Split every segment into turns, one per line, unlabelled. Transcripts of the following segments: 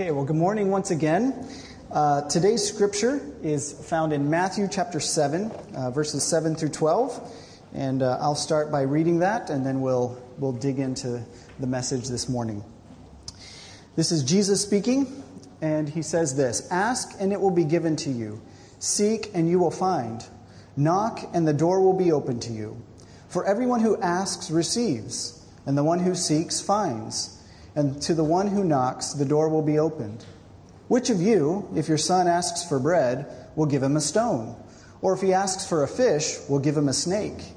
Okay, well, good morning once again. Uh, today's scripture is found in Matthew chapter 7, uh, verses 7 through 12. And uh, I'll start by reading that, and then we'll, we'll dig into the message this morning. This is Jesus speaking, and he says this Ask, and it will be given to you. Seek, and you will find. Knock, and the door will be open to you. For everyone who asks receives, and the one who seeks finds and to the one who knocks, the door will be opened. Which of you, if your son asks for bread, will give him a stone? Or if he asks for a fish, will give him a snake?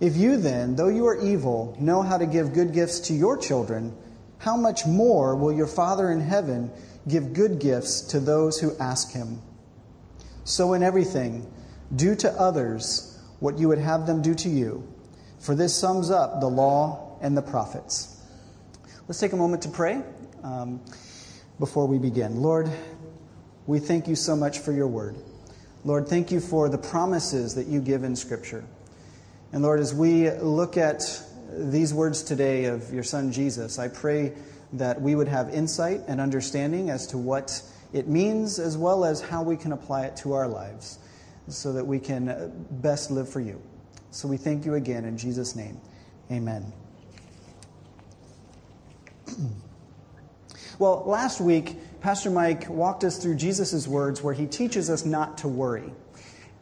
If you then, though you are evil, know how to give good gifts to your children, how much more will your Father in heaven give good gifts to those who ask him? So in everything, do to others what you would have them do to you, for this sums up the law and the prophets. Let's take a moment to pray um, before we begin. Lord, we thank you so much for your word. Lord, thank you for the promises that you give in Scripture. And Lord, as we look at these words today of your Son Jesus, I pray that we would have insight and understanding as to what it means, as well as how we can apply it to our lives, so that we can best live for you. So we thank you again in Jesus' name. Amen. well, last week, Pastor Mike walked us through Jesus' words where he teaches us not to worry.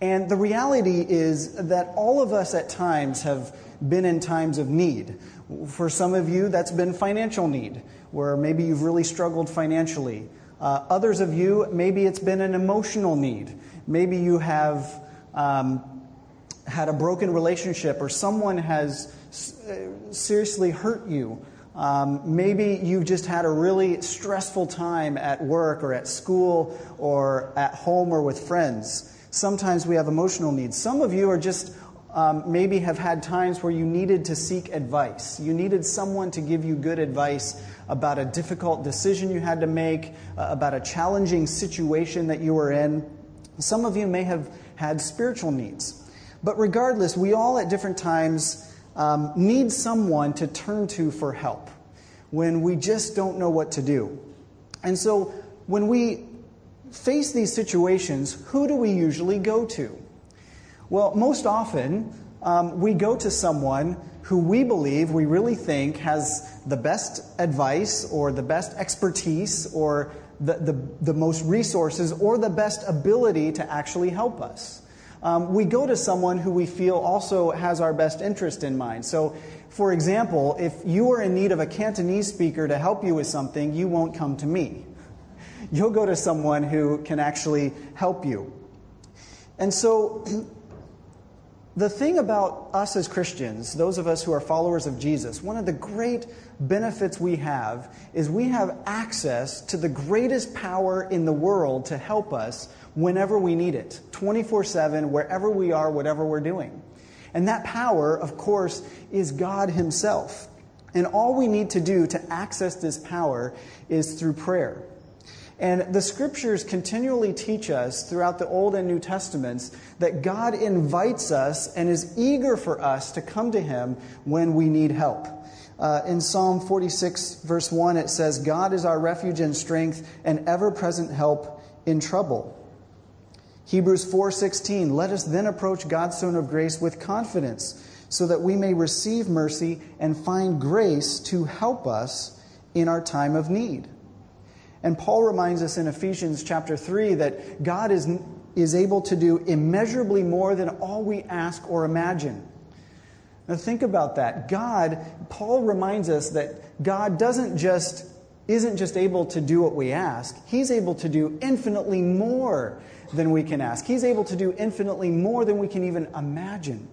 And the reality is that all of us at times have been in times of need. For some of you, that's been financial need, where maybe you've really struggled financially. Uh, others of you, maybe it's been an emotional need. Maybe you have um, had a broken relationship, or someone has uh, seriously hurt you. Um, maybe you've just had a really stressful time at work or at school or at home or with friends. Sometimes we have emotional needs. Some of you are just um, maybe have had times where you needed to seek advice. You needed someone to give you good advice about a difficult decision you had to make, uh, about a challenging situation that you were in. Some of you may have had spiritual needs. But regardless, we all at different times um, need someone to turn to for help when we just don't know what to do. And so when we face these situations, who do we usually go to? Well, most often um, we go to someone who we believe, we really think has the best advice or the best expertise or the, the, the most resources or the best ability to actually help us um, we go to someone who we feel also has our best interest in mind. So, for example, if you are in need of a Cantonese speaker to help you with something, you won't come to me. You'll go to someone who can actually help you. And so, the thing about us as Christians, those of us who are followers of Jesus, one of the great benefits we have is we have access to the greatest power in the world to help us whenever we need it, 24 7, wherever we are, whatever we're doing. And that power, of course, is God Himself. And all we need to do to access this power is through prayer. And the scriptures continually teach us throughout the Old and New Testaments that God invites us and is eager for us to come to Him when we need help. Uh, in Psalm 46, verse 1, it says, God is our refuge and strength and ever present help in trouble. Hebrews 4:16 Let us then approach God's throne of grace with confidence so that we may receive mercy and find grace to help us in our time of need. And Paul reminds us in Ephesians chapter 3 that God is, is able to do immeasurably more than all we ask or imagine. Now think about that. God, Paul reminds us that God doesn't just isn't just able to do what we ask, he's able to do infinitely more than we can ask. He's able to do infinitely more than we can even imagine.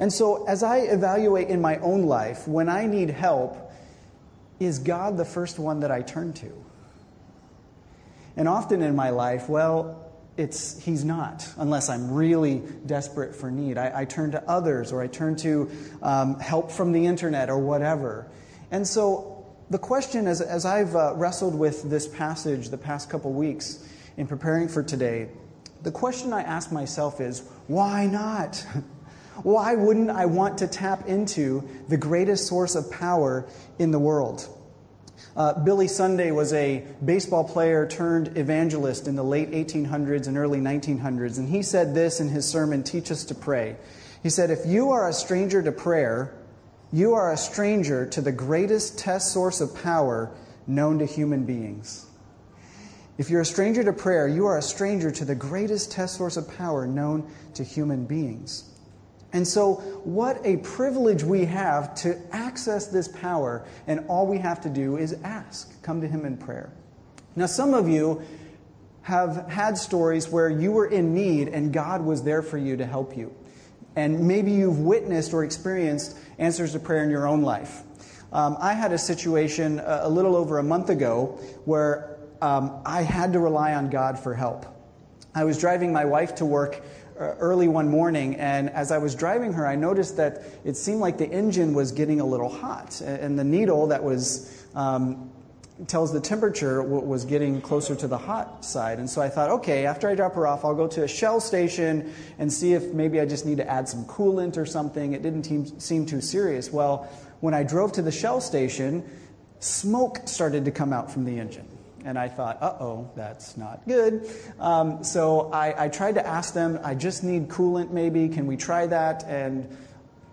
And so, as I evaluate in my own life, when I need help, is God the first one that I turn to? And often in my life, well, it's he's not unless i'm really desperate for need i, I turn to others or i turn to um, help from the internet or whatever and so the question as, as i've uh, wrestled with this passage the past couple weeks in preparing for today, the question I ask myself is why not? Why wouldn't I want to tap into the greatest source of power in the world? Uh, Billy Sunday was a baseball player turned evangelist in the late 1800s and early 1900s, and he said this in his sermon, Teach Us to Pray. He said, If you are a stranger to prayer, you are a stranger to the greatest test source of power known to human beings. If you're a stranger to prayer, you are a stranger to the greatest test source of power known to human beings. And so, what a privilege we have to access this power, and all we have to do is ask. Come to Him in prayer. Now, some of you have had stories where you were in need and God was there for you to help you. And maybe you've witnessed or experienced answers to prayer in your own life. Um, I had a situation a, a, little over a month ago where um, I had to rely on God for help. I was driving my wife to work uh, early one morning, and as I was driving her, I noticed that it seemed like the engine was getting a little hot, and the needle that was um, tells the temperature was getting closer to the hot side. And so I thought, okay, after I drop her off, I'll go to a Shell station and see if maybe I just need to add some coolant or something. It didn't seem too serious. Well, when I drove to the Shell station, smoke started to come out from the engine. And I thought, uh oh, that's not good. Um, so I, I, tried to ask them, I just need coolant maybe. Can we try that? And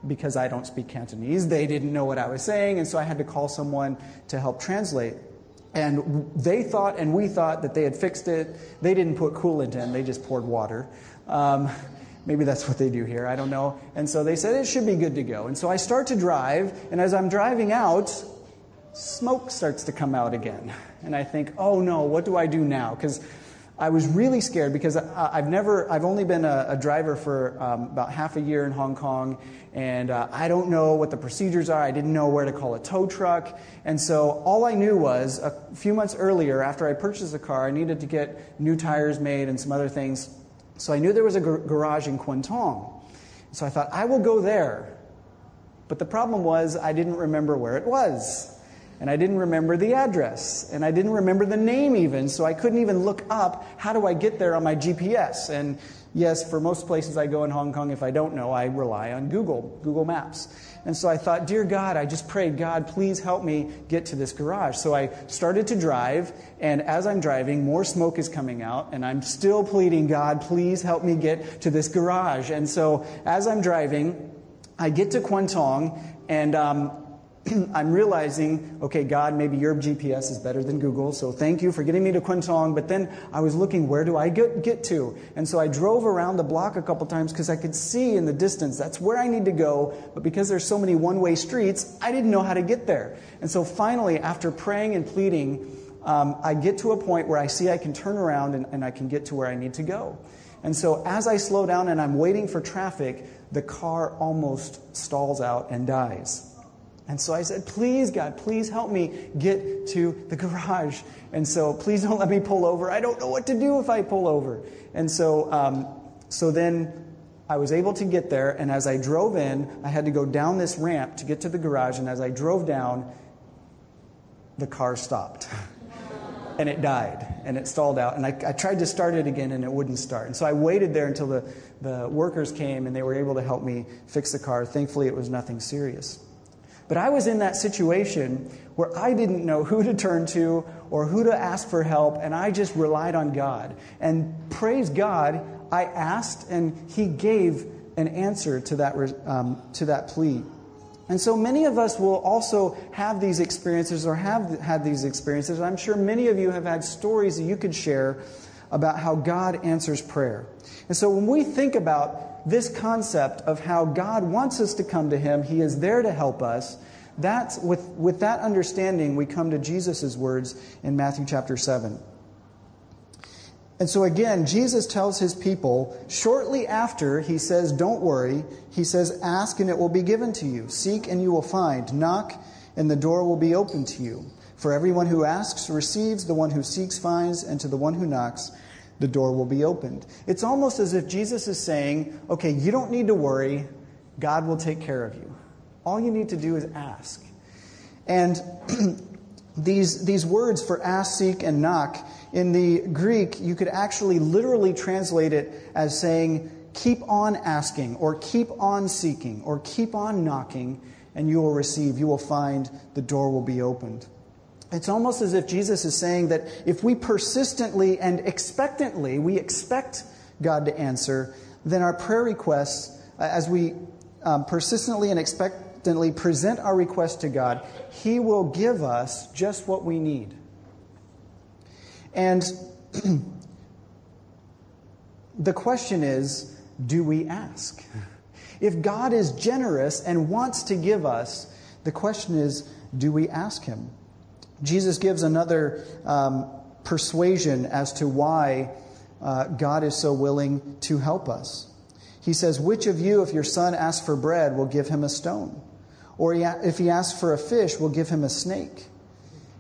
because I don't speak Cantonese, they didn't know what I was saying. And so I had to call someone to help translate. And they thought and we thought that they had fixed it. They didn't put coolant in, they just poured water. Um, maybe that's what they do here, I don't know. And so they said it should be good to go. And so I start to drive, and as I'm driving out, smoke starts to come out again. And I think, oh no, what do I do now? Because I was really scared because I've never, I've only been a, a driver for um, about half a year in Hong Kong, and uh, I don't know what the procedures are. I didn't know where to call a tow truck. And so all I knew was a few months earlier, after I purchased the car, I needed to get new tires made and some other things. So I knew there was a gar- garage in Kwun Tong. So I thought, I will go there. But the problem was, I didn't remember where it was and I didn't remember the address, and I didn't remember the name even, so I couldn't even look up how do I get there on my GPS. And yes, for most places I go in Hong Kong, if I don't know, I rely on Google, Google Maps. And so I thought, Dear God, I just prayed, God, please help me get to this garage. So I started to drive, and as I'm driving, more smoke is coming out, and I'm still pleading, God, please help me get to this garage. And so as I'm driving, I get to Kwun Tong, and um, I'm realizing, okay, God, maybe your GPS is better than Google, so thank you for getting me to Kwun Tong. But then I was looking, where do I get, get to? And so I drove around the block a couple times because I could see in the distance that's where I need to go. But because there's so many one way streets, I didn't know how to get there. And so finally, after praying and pleading, um, I get to a point where I see I can turn around and, and I can get to where I need to go. And so as I slow down and I'm waiting for traffic, the car almost stalls out and dies. And so I said, Please, God, please help me get to the garage. And so please don't let me pull over. I don't know what to do if I pull over. And so, um, so then I was able to get there. And as I drove in, I had to go down this ramp to get to the garage. And as I drove down, the car stopped. and it died and it stalled out. And I, I, tried to start it again and it wouldn't start. And so I waited there until the, the workers came and they were able to help me fix the car. Thankfully, it was nothing serious. But I was in that situation where I didn't know who to turn to or who to ask for help, and I just relied on God. And praise God, I asked, and He gave an answer to that, um, to that plea. And so many of us will also have these experiences or have had these experiences. I'm sure many of you have had stories that you could share about how God answers prayer. And so when we think about this concept of how God wants us to come to Him, He is there to help us. That's with, with that understanding, we come to Jesus' words in Matthew chapter 7. And so again, Jesus tells his people, shortly after he says, Don't worry, he says, Ask and it will be given to you. Seek and you will find. Knock and the door will be opened to you. For everyone who asks receives, the one who seeks finds, and to the one who knocks, the door will be opened. It's almost as if Jesus is saying, okay, you don't need to worry, God will take care of you. All you need to do is ask. And these, these words for ask, seek, and knock, in the Greek, you could actually literally translate it as saying, keep on asking, or keep on seeking, or keep on knocking, and you will receive. You will find the door will be opened. It's almost as if Jesus is saying that if we persistently and expectantly, we expect God to answer, then our prayer requests, uh, as we um, persistently and expectantly present our request to God, He will give us just what we need. And the question is do we ask? If God is generous and wants to give us, the question is do we ask Him? Jesus gives another um, persuasion as to why uh, God is so willing to help us. He says, Which of you, if your son asks for bread, will give him a stone? Or if he asks for a fish, will give him a snake?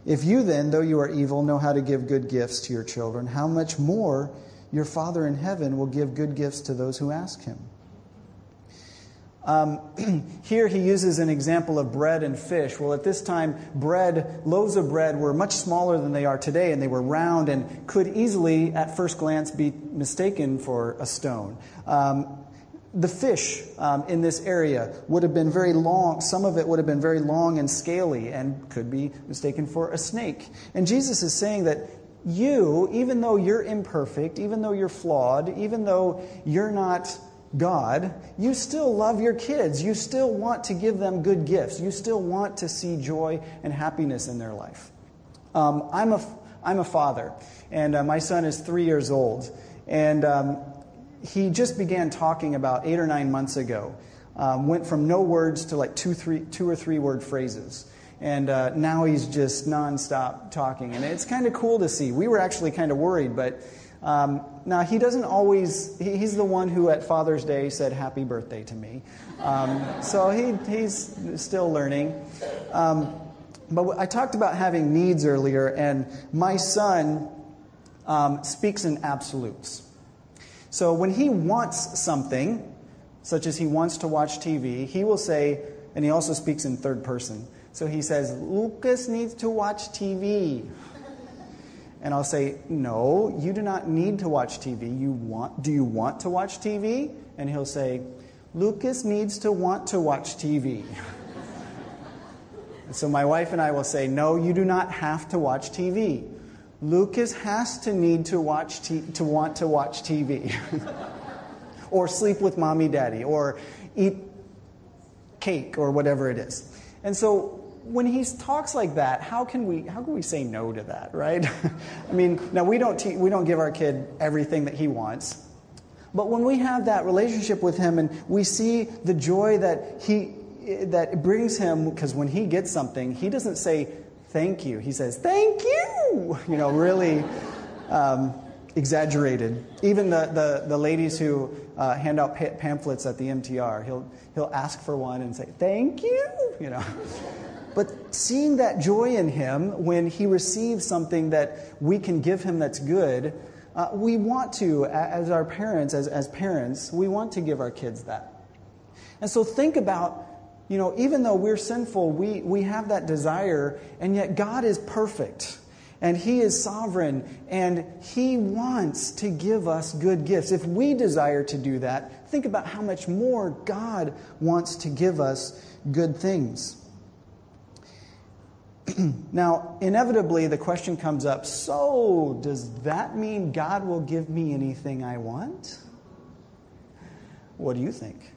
If you then, though you are evil, know how to give good gifts to your children, how much more your Father in heaven will give good gifts to those who ask him? Um, here he uses an example of bread and fish. Well, at this time, bread, loaves of bread were much smaller than they are today, and they were round and could easily, at first glance, be mistaken for a stone. Um, the fish um, in this area would have been very long, some of it would have been very long and scaly and could be mistaken for a snake. And Jesus is saying that you, even though you're imperfect, even though you're flawed, even though you're not God, you still love your kids. You still want to give them good gifts. You still want to see joy and happiness in their life. Um, I'm, a, I'm a father, and uh, my son is three years old. And um, he just began talking about eight or nine months ago. Um, went from no words to like two, three, two or three word phrases. And uh, now he's just nonstop talking. And it's kind of cool to see. We were actually kind of worried, but um, now, he doesn't always, he, he's the one who at Father's Day said happy birthday to me. Um, so he, he's still learning. Um, but I talked about having needs earlier, and my son um, speaks in absolutes. So when he wants something, such as he wants to watch TV, he will say, and he also speaks in third person. So he says, Lucas needs to watch TV. And I'll say, No, you do not need to watch TV. You want, do you want to watch TV? And he'll say, Lucas needs to want to watch TV. so my wife and I will say, No, you do not have to watch TV. Lucas has to need to watch t- to want to watch TV. or sleep with mommy daddy or eat cake or whatever it is. And so when he talks like that, how can we how can we say no to that, right? I mean, now we don't te- we don't give our kid everything that he wants. But when we have that relationship with him and we see the joy that he that brings him because when he gets something, he doesn't say thank you. He says thank you. You know, really um, exaggerated. Even the, the, the ladies who uh, hand out pa- pamphlets at the MTR, he'll he'll ask for one and say thank you. You know. But seeing that joy in him when he receives something that we can give him that's good, uh, we want to, as our parents, as, as parents, we want to give our kids that. And so think about, you know, even though we're sinful, we, we have that desire, and yet God is perfect. And He is sovereign, and He wants to give us good gifts. If we desire to do that, think about how much more God wants to give us good things. now, inevitably, the question comes up so, does that mean God will give me anything I want? What do you think?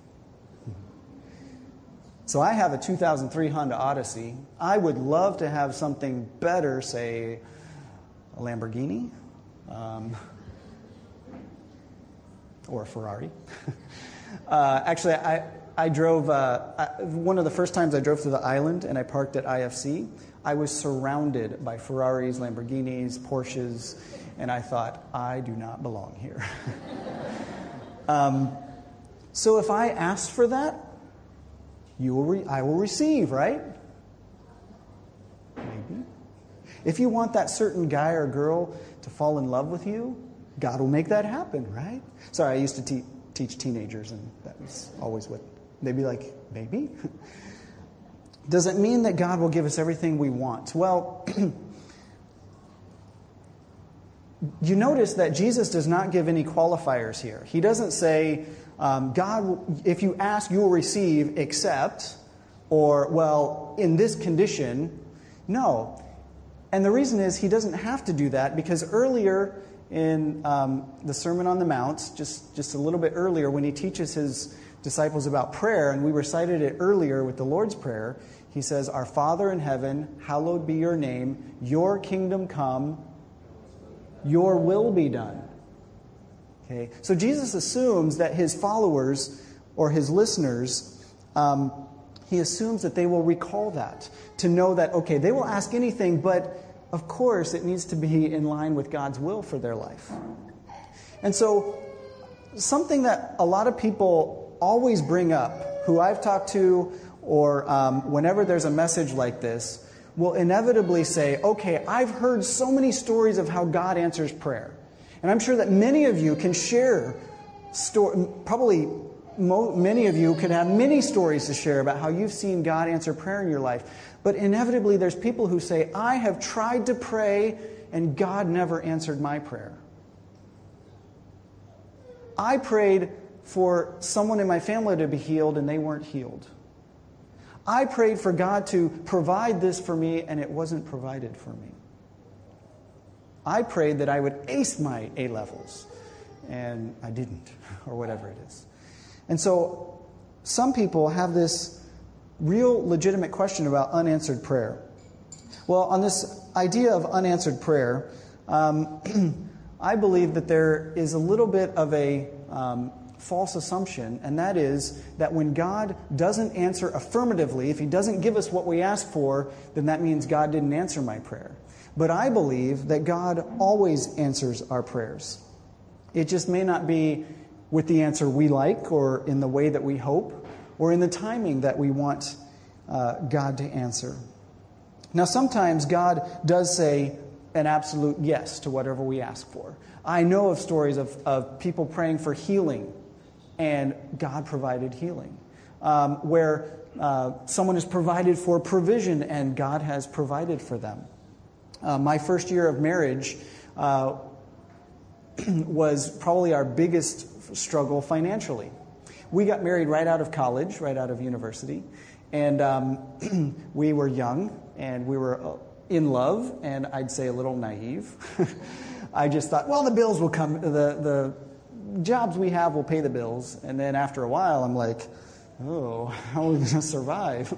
So, I have a 2003 Honda Odyssey. I would love to have something better, say, a Lamborghini um, or a Ferrari. uh, actually, I, I drove, uh, I, one of the first times I drove to the island and I parked at IFC. I was surrounded by Ferraris, Lamborghinis, Porsches, and I thought, I do not belong here. um, so if I ask for that, you will re- I will receive, right? Maybe. If you want that certain guy or girl to fall in love with you, God will make that happen, right? Sorry, I used to te- teach teenagers, and that was always what they'd be like, maybe. Does it mean that God will give us everything we want? Well, you notice that Jesus does not give any qualifiers here. He doesn't say, um, God, if you ask, you will receive, except, or, well, in this condition. No. And the reason is he doesn't have to do that because earlier in um, the Sermon on the Mount, just, just a little bit earlier, when he teaches his disciples about prayer, and we recited it earlier with the Lord's Prayer, he says, Our Father in heaven, hallowed be your name, your kingdom come, your will be done. Okay? So Jesus assumes that his followers or his listeners, um, he assumes that they will recall that, to know that, okay, they will ask anything, but of course it needs to be in line with God's will for their life. And so, something that a lot of people always bring up, who I've talked to, or um, whenever there's a message like this, will inevitably say, okay, I've heard so many stories of how God answers prayer. And I'm sure that many of you can share, probably mo- many of you could have many stories to share about how you've seen God answer prayer in your life. But inevitably, there's people who say, I have tried to pray and God never answered my prayer. I prayed for someone in my family to be healed and they weren't healed. I prayed for God to provide this for me and it wasn't provided for me. I prayed that I would ace my A levels, and I didn't, or whatever it is. And so some people have this real legitimate question about unanswered prayer. Well, on this idea of unanswered prayer, um, I believe that there is a little bit of a um, false assumption, and that is that when God doesn't answer affirmatively, if He doesn't give us what we ask for, then that means God didn't answer my prayer. But I believe that God always answers our prayers. It just may not be with the answer we like, or in the way that we hope, or in the timing that we want uh, God to answer. Now, sometimes God does say an absolute yes to whatever we ask for. I know of stories of, of people praying for healing, and God provided healing. Um, where uh, someone is provided for provision, and God has provided for them. Uh, my first year of marriage uh, was probably our biggest struggle financially. We got married right out of college, right out of university, and um, we were young and we were uh, in love, and I'd say a little naive. I just thought, well, the bills will come, the, the jobs we have will pay the bills. And then after a while, I'm like, oh, how are we going to survive?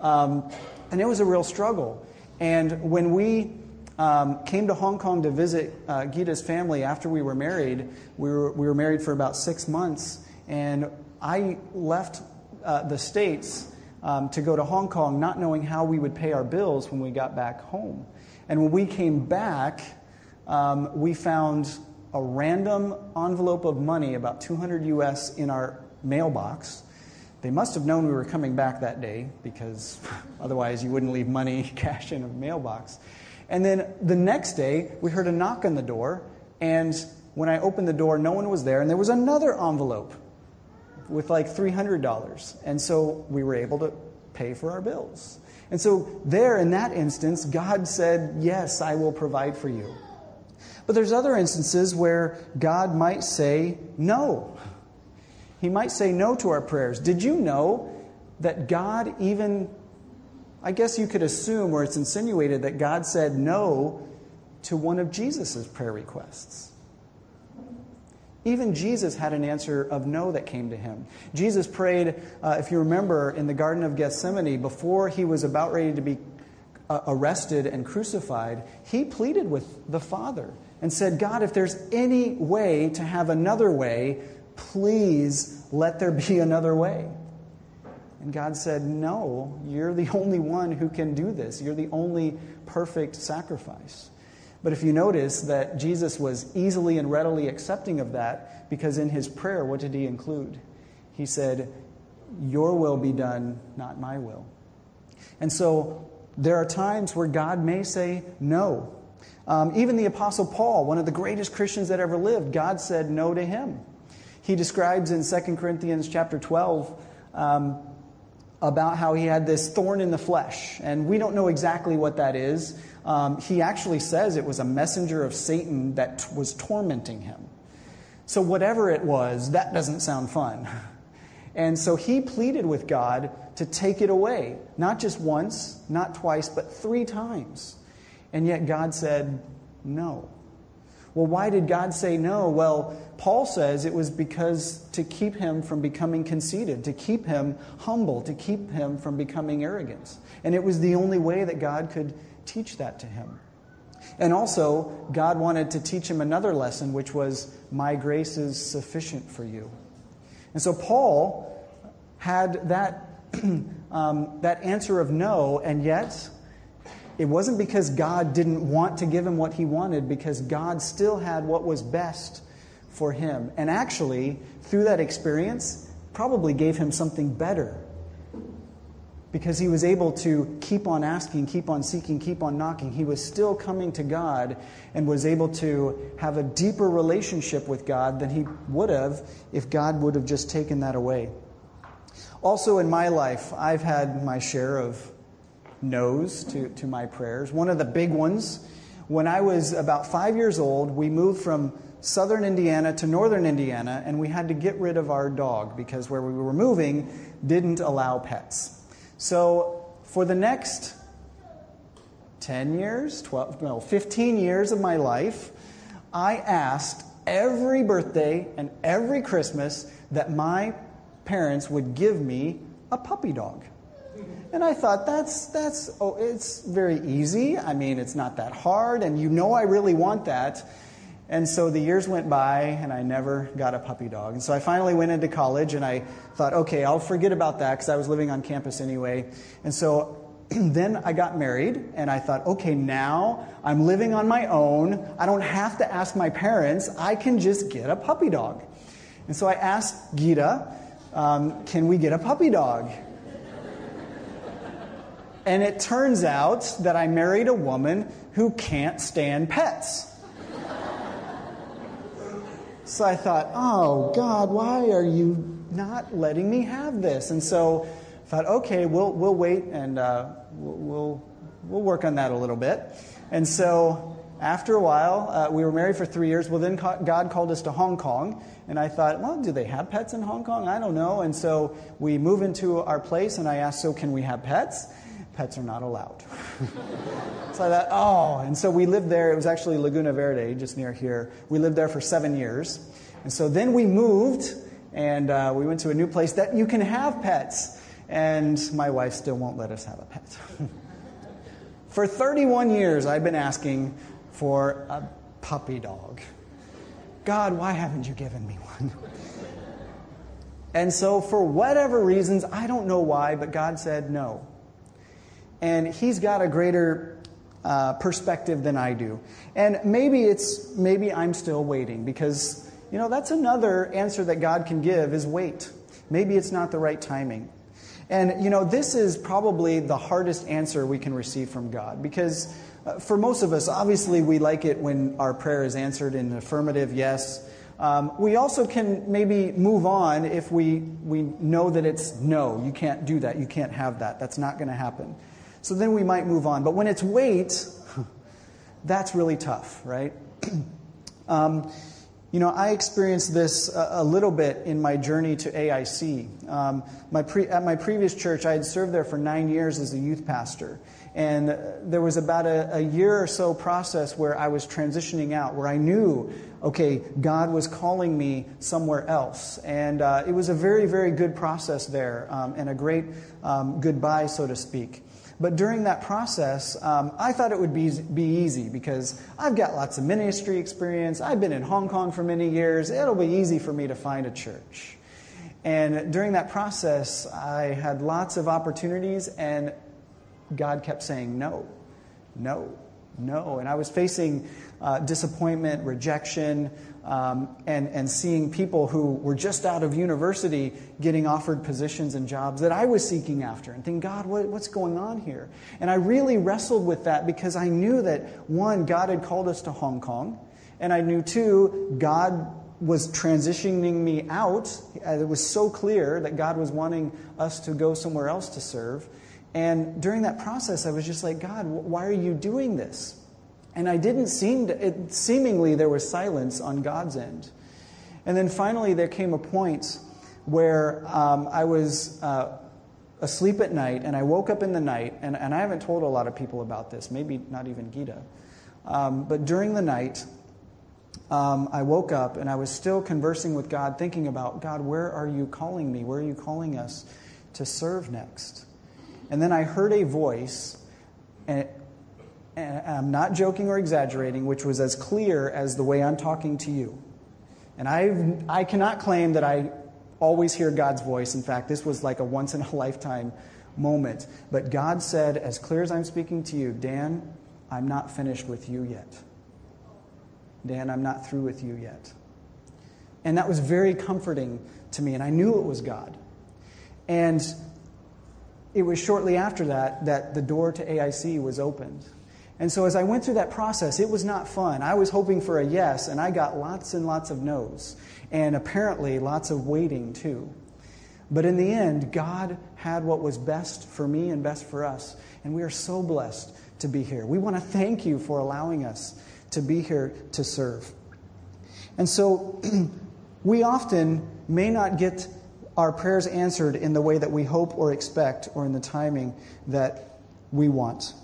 Um, and it was a real struggle. And when we um, came to Hong Kong to visit uh, Gita's family after we were married. We were, we were married for about six months, and I left uh, the States um, to go to Hong Kong, not knowing how we would pay our bills when we got back home. And when we came back, um, we found a random envelope of money, about 200 US, in our mailbox. They must have known we were coming back that day because otherwise you wouldn't leave money, cash in a mailbox. And then the next day, we heard a knock on the door, and when I opened the door, no one was there, and there was another envelope with like $300. And so we were able to pay for our bills. And so, there in that instance, God said, Yes, I will provide for you. But there's other instances where God might say no. He might say no to our prayers. Did you know that God even I guess you could assume, or it's insinuated, that God said no to one of Jesus' prayer requests. Even Jesus had an answer of no that came to him. Jesus prayed, uh, if you remember, in the Garden of Gethsemane, before he was about ready to be uh, arrested and crucified, he pleaded with the Father and said, God, if there's any way to have another way, please let there be another way. And God said, No, you're the only one who can do this. You're the only perfect sacrifice. But if you notice that Jesus was easily and readily accepting of that, because in his prayer, what did he include? He said, Your will be done, not my will. And so there are times where God may say no. Um, even the Apostle Paul, one of the greatest Christians that ever lived, God said no to him. He describes in 2 Corinthians chapter 12 um, about how he had this thorn in the flesh. And we don't know exactly what that is. Um, he actually says it was a messenger of Satan that t- was tormenting him. So, whatever it was, that doesn't sound fun. And so he pleaded with God to take it away, not just once, not twice, but three times. And yet God said no. Well, why did God say no? Well, Paul says it was because to keep him from becoming conceited, to keep him humble, to keep him from becoming arrogant. And it was the only way that God could teach that to him. And also, God wanted to teach him another lesson, which was, My grace is sufficient for you. And so Paul had that, um, that answer of no, and yet it wasn't because God didn't want to give him what he wanted, because God still had what was best for him. And actually, through that experience, probably gave him something better. Because he was able to keep on asking, keep on seeking, keep on knocking. He was still coming to God and was able to have a deeper relationship with God than he would have if God would have just taken that away. Also, in my life, I've had my share of no's to, to my prayers. One of the big ones, when I was about five years old, we moved from southern Indiana to northern Indiana, and we had to get rid of our dog because where we were moving didn't allow pets. So for the next 10 years, 12, no, 15 years of my life, I asked every birthday and every Christmas that my parents would give me a puppy dog. And I thought, that's, that's, oh, it's very easy. I mean, it's not that hard, and you know I really want that. And so the years went by, and I never got a puppy dog. And so I finally went into college, and I thought, okay, I'll forget about that because I was living on campus anyway. And so then I got married, and I thought, okay, now I'm living on my own. I don't have to ask my parents. I can just get a puppy dog. And so I asked Gita, um, can we get a puppy dog? And it turns out that I married a woman who can't stand pets. So I thought, oh, God, why are you not letting me have this? And so I thought, okay, we'll, we'll wait and uh, we'll, we'll work on that a little bit. And so after a while, uh, we were married for three years. Well, then God called us to Hong Kong. And I thought, well, do they have pets in Hong Kong? I don't know. And so we move into our place, and I asked, so can we have pets? Pets are not allowed. so I thought, oh, and so we lived there. It was actually Laguna Verde, just near here. We lived there for seven years. And so then we moved and uh, we went to a new place that you can have pets. And my wife still won't let us have a pet. for 31 years, I've been asking for a puppy dog. God, why haven't you given me one? and so, for whatever reasons, I don't know why, but God said no and he's got a greater uh, perspective than I do. And maybe it's maybe I'm still waiting because you know that's another answer that God can give is wait. Maybe it's not the right timing. And you know this is probably the hardest answer we can receive from God because uh, for most of us obviously we like it when our prayer is answered in affirmative yes. Um, we also can maybe move on if we, we know that it's no, you can't do that, you can't have that, that's not going to happen. So then we might move on. But when it's wait, that's really tough, right? um, you know, I experienced this a, a, little bit in my journey to AIC. Um, my pre, at my previous church, I had served there for nine years as a youth pastor. And there was about a, a year or so process where I was transitioning out, where I knew, okay, God was calling me somewhere else. And uh, it was a very, very good process there um, and a great um, goodbye, so to speak. But during that process, um, I thought it would be, be easy because I've got lots of ministry experience. I've been in Hong Kong for many years. It'll be easy for me to find a church. And during that process, I had lots of opportunities, and God kept saying no, no, no. And I was facing uh, disappointment, rejection, um, and, and seeing people who were just out of university getting offered positions and jobs that I was seeking after and thinking, God, what, what's going on here? And I really wrestled with that because I knew that, one, God had called us to Hong Kong, and I knew, two, God was transitioning me out. It was so clear that God was wanting us to go somewhere else to serve. And during that process, I was just like, God, why are you doing this? And I didn't seem to, it, seemingly there was silence on God's end. And then finally, there came a point where um, I was uh, asleep at night, and I woke up in the night, and, and I haven't told a lot of people about this, maybe not even Gita. Um, but during the night, um, I woke up and I was still conversing with God, thinking about, God, where are you calling me? Where are you calling us to serve next? And then I heard a voice, and, and I'm not joking or exaggerating, which was as clear as the way I'm talking to you. And I, I cannot claim that I always hear God's voice. In fact, this was like a once in a lifetime moment. But God said, as clear as I'm speaking to you, Dan, I'm not finished with you yet. Dan, I'm not through with you yet. And that was very comforting to me, and I knew it was God. And it was shortly after that that the door to AIC was opened. And so as I went through that process, it was not fun. I was hoping for a yes, and I got lots and lots of no's, and apparently lots of waiting too. But in the end, God had what was best for me and best for us, and we are so blessed to be here. We want to thank you for allowing us to be here to serve. And so we often may not get our prayers answered in the way that we hope or expect or in the timing that we want.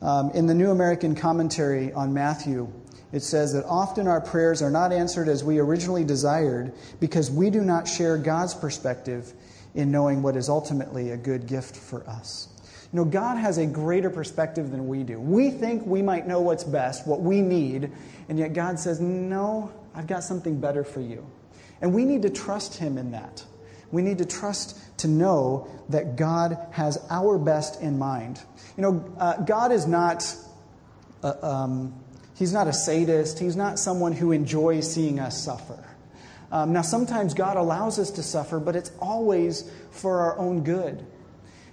Um, in the New American Commentary on Matthew, it says that often our prayers are not answered as we originally desired because we do not share God's perspective in knowing what is ultimately a good gift for us. You know, God has a greater perspective than we do. We think we might know what's best, what we need, and yet God says, No, I've got something better for you. And we need to trust Him in that. We need to trust to know that God has our best in mind. You know, uh, God is not, uh, um, He's not a sadist. He's not someone who enjoys seeing us suffer. Um, now, sometimes God allows us to suffer, but it's always for our own good.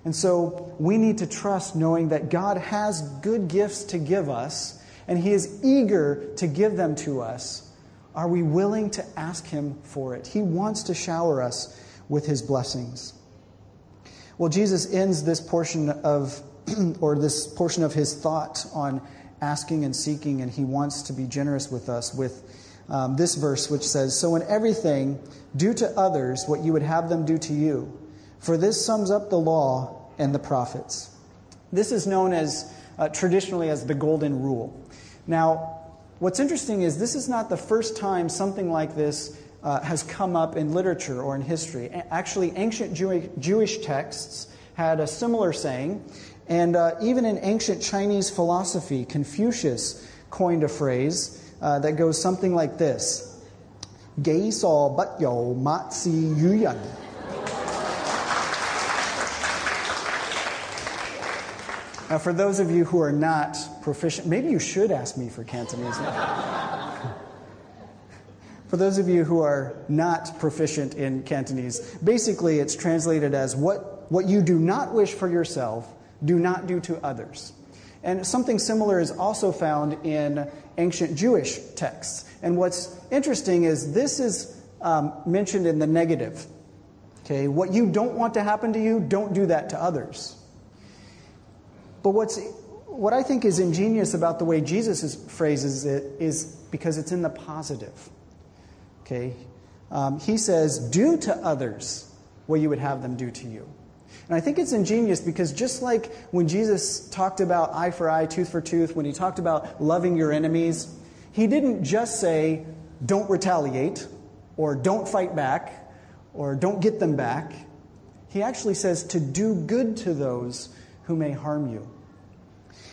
And so we need to trust knowing that God has good gifts to give us, and He is eager to give them to us. Are we willing to ask Him for it? He wants to shower us with his blessings. Well, Jesus ends this portion of, or this portion of his thought on asking and seeking, and he wants to be generous with us with um, this verse, which says, So in everything, do to others what you would have them do to you, for this sums up the law and the prophets. This is known as uh, traditionally as the golden rule. Now, what's interesting is this is not the first time something like this uh, has come up in literature or in history. Actually, ancient Jewish texts had a similar saying, and uh, even in ancient Chinese philosophy, Confucius coined a phrase uh, that goes something like this Gei so but yo mat si yu yan. Now, for those of you who are not proficient, maybe you should ask me for Cantonese. For those of you who are not proficient in Cantonese, basically it's translated as what, what you do not wish for yourself, do not do to others. And something similar is also found in ancient Jewish texts. And what's interesting is this is um, mentioned in the negative. Okay, what you don't want to happen to you, don't do that to others. But what's what I think is ingenious about the way Jesus phrases it is because it's in the positive. Okay? Um, he says, Do to others what you would have them do to you. And I think it's ingenious because just like when Jesus talked about eye for eye, tooth for tooth, when he talked about loving your enemies, he didn't just say, don't retaliate, or don't fight back, or don't get them back. He actually says to do good to those who may harm you.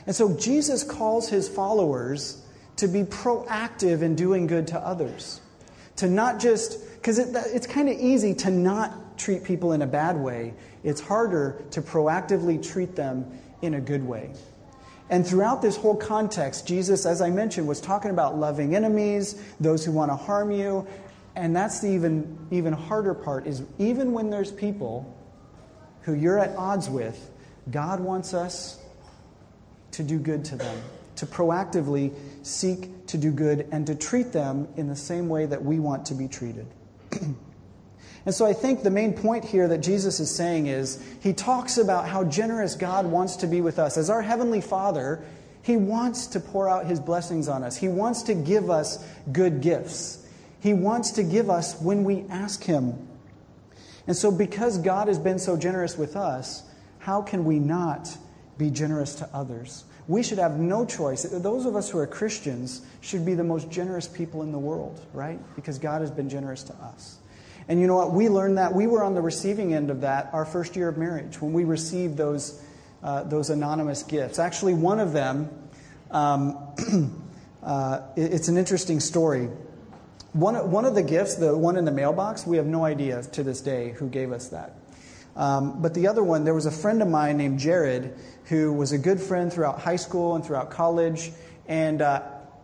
And so Jesus calls his followers to be proactive in doing good to others. To not just, because it, it's kind of easy to not treat people in a bad way, it's harder to proactively treat them in a good way. And throughout this whole context, Jesus, as I mentioned, was talking about loving enemies, those who want to harm you. And that's the even, even harder part is even when there's people who you're at odds with, God wants us to do good to them to proactively seek to do good and to treat them in the same way that we want to be treated. and so I think the main point here that Jesus is saying is he talks about how generous God wants to be with us. As our Heavenly Father, he wants to pour out his blessings on us, he wants to give us good gifts. He wants to give us when we ask him. And so, because God has been so generous with us, how can we not be generous to others? We should have no choice. Those of us who are Christians should be the most generous people in the world, right? Because God has been generous to us. And you know what? We learned that. We were on the receiving end of that our first year of marriage when we received those, uh, those anonymous gifts. Actually, one of them, um, uh, it's an interesting story. One, one of the gifts, the one in the mailbox, we have no idea to this day who gave us that. Um, but the other one, there was a friend of mine named Jared who was a good friend throughout high school and throughout college. And uh,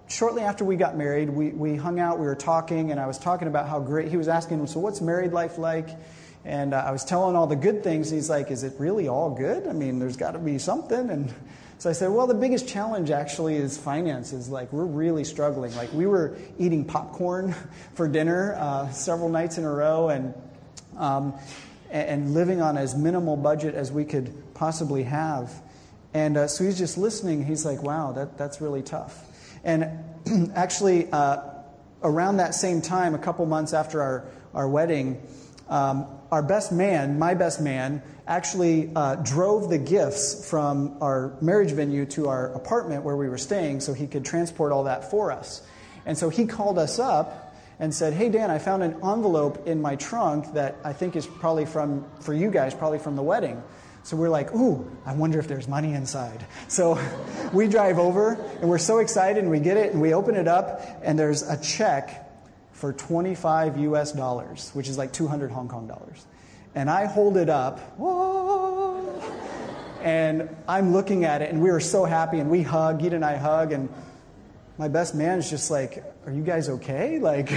shortly after we got married, we, we hung out, we were talking, and I was talking about how great, he was asking, so what's married life like? And uh, I was telling all the good things. He's like, is it really all good? I mean, there's got to be something. And so I said, well, the biggest challenge actually is finances. Like, we're really struggling. Like, we were eating popcorn for dinner uh, several nights in a row and, um, and living on as minimal budget as we could possibly have. And uh, so he's just listening. He's like, wow, that, that's really tough. And actually, uh, around that same time, a couple months after our, our wedding, um, our best man, my best man, actually uh, drove the gifts from our marriage venue to our apartment where we were staying so he could transport all that for us. And so he called us up and said, Hey, Dan, I found an envelope in my trunk that I think is probably from, for you guys, probably from the wedding. So we're like, ooh, I wonder if there's money inside. So we drive over and we're so excited and we get it and we open it up and there's a check for 25 US dollars, which is like 200 Hong Kong dollars. And I hold it up, whoa, and I'm looking at it and we were so happy and we hug, Gita and I hug, and my best man is just like, Are you guys okay? Like,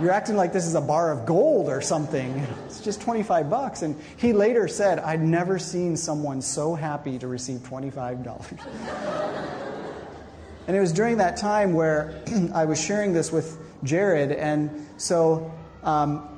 you're acting like this is a bar of gold or something. It's just 25 bucks. And he later said, I'd never seen someone so happy to receive $25. and it was during that time where I was sharing this with Jared. And so um,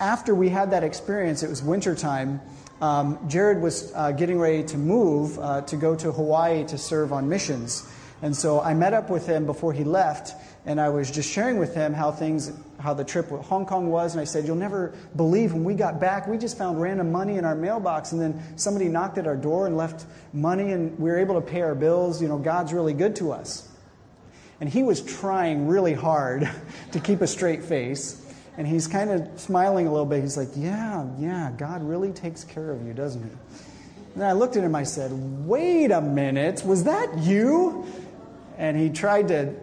after we had that experience, it was wintertime. Um, Jared was uh, getting ready to move uh, to go to Hawaii to serve on missions. And so I met up with him before he left, and I was just sharing with him how things, how the trip with Hong Kong was. And I said, You'll never believe when we got back, we just found random money in our mailbox, and then somebody knocked at our door and left money, and we were able to pay our bills. You know, God's really good to us. And he was trying really hard to keep a straight face. And he's kind of smiling a little bit. He's like, Yeah, yeah, God really takes care of you, doesn't he? And I looked at him, I said, Wait a minute, was that you? And he tried to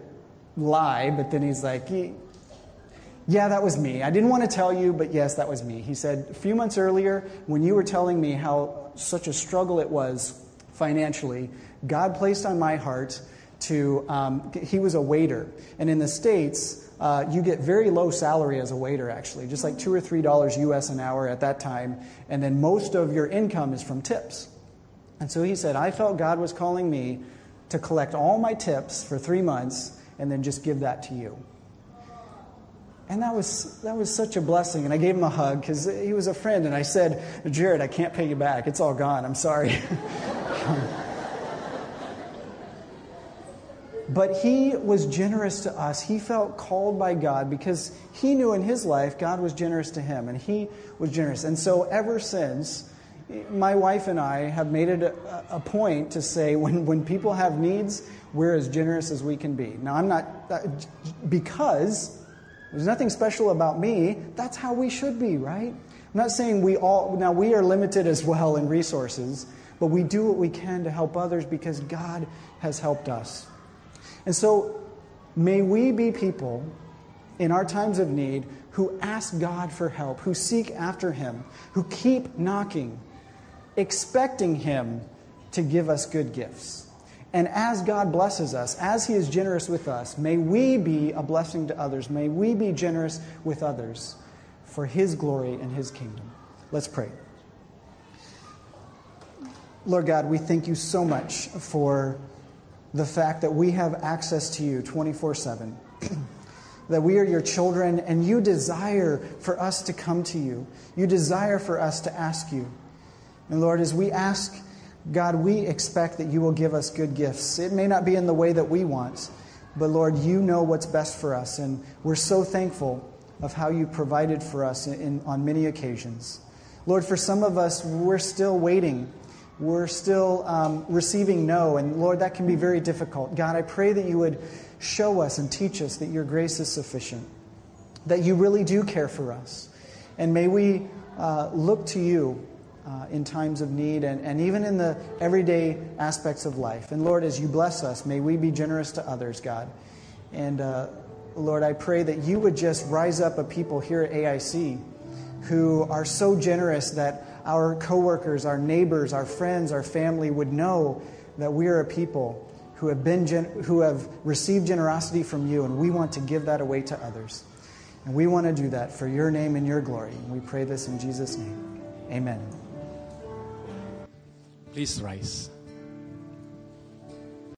lie, but then he's like, Yeah, that was me. I didn't want to tell you, but yes, that was me. He said, A few months earlier, when you were telling me how such a struggle it was financially, God placed on my heart to, um, he was a waiter. And in the States, uh, you get very low salary as a waiter, actually, just like two or three dollars US an hour at that time. And then most of your income is from tips. And so he said, I felt God was calling me to collect all my tips for three months and then just give that to you. And that was, that was such a blessing. And I gave him a hug because he was a friend. And I said, Jared, I can't pay you back. It's all gone. I'm sorry. but he was generous to us. He felt called by God because he knew in his life God was generous to him. And he was generous. And so ever since, my wife and I have made it a, a, point to say when, when people have needs, we're as generous as we can be. Now, I'm not, uh, because there's nothing special about me, that's how we should be, right? I'm not saying we all, now we are limited as well in resources, but we do what we can to help others because God has helped us. And so, may we be people in our times of need who ask God for help, who seek after Him, who keep knocking expecting Him to give us good gifts. And as God blesses us, as He is generous with us, may we be a blessing to others. May we be generous with others for His glory and His kingdom. Let's pray. Lord God, we thank you so much for the fact that we have access to you 24 7. that we are your children and you desire for us to come to you. You desire for us to ask you. And Lord, as we ask, God, we expect that you will give us good gifts. It may not be in the way that we want, but Lord, you know what's best for us. And we're so thankful of how you provided for us in, in, on many occasions. Lord, for some of us, we're still waiting. We're still um, receiving no, and Lord, that can be very difficult. God, I pray that you would show us and teach us that your grace is sufficient, that you really do care for us. And may we uh, look to you uh, in times of need and, and even in the everyday aspects of life. And Lord, as you bless us, may we be generous to others, God. And uh, Lord, I pray that you would just rise up a people here at AIC who are so generous that our coworkers, our neighbors, our friends, our family would know that we are a people who have, been gen- who have received generosity from you, and we want to give that away to others. And we want to do that for your name and your glory. And we pray this in Jesus' name. Amen.
Please rise.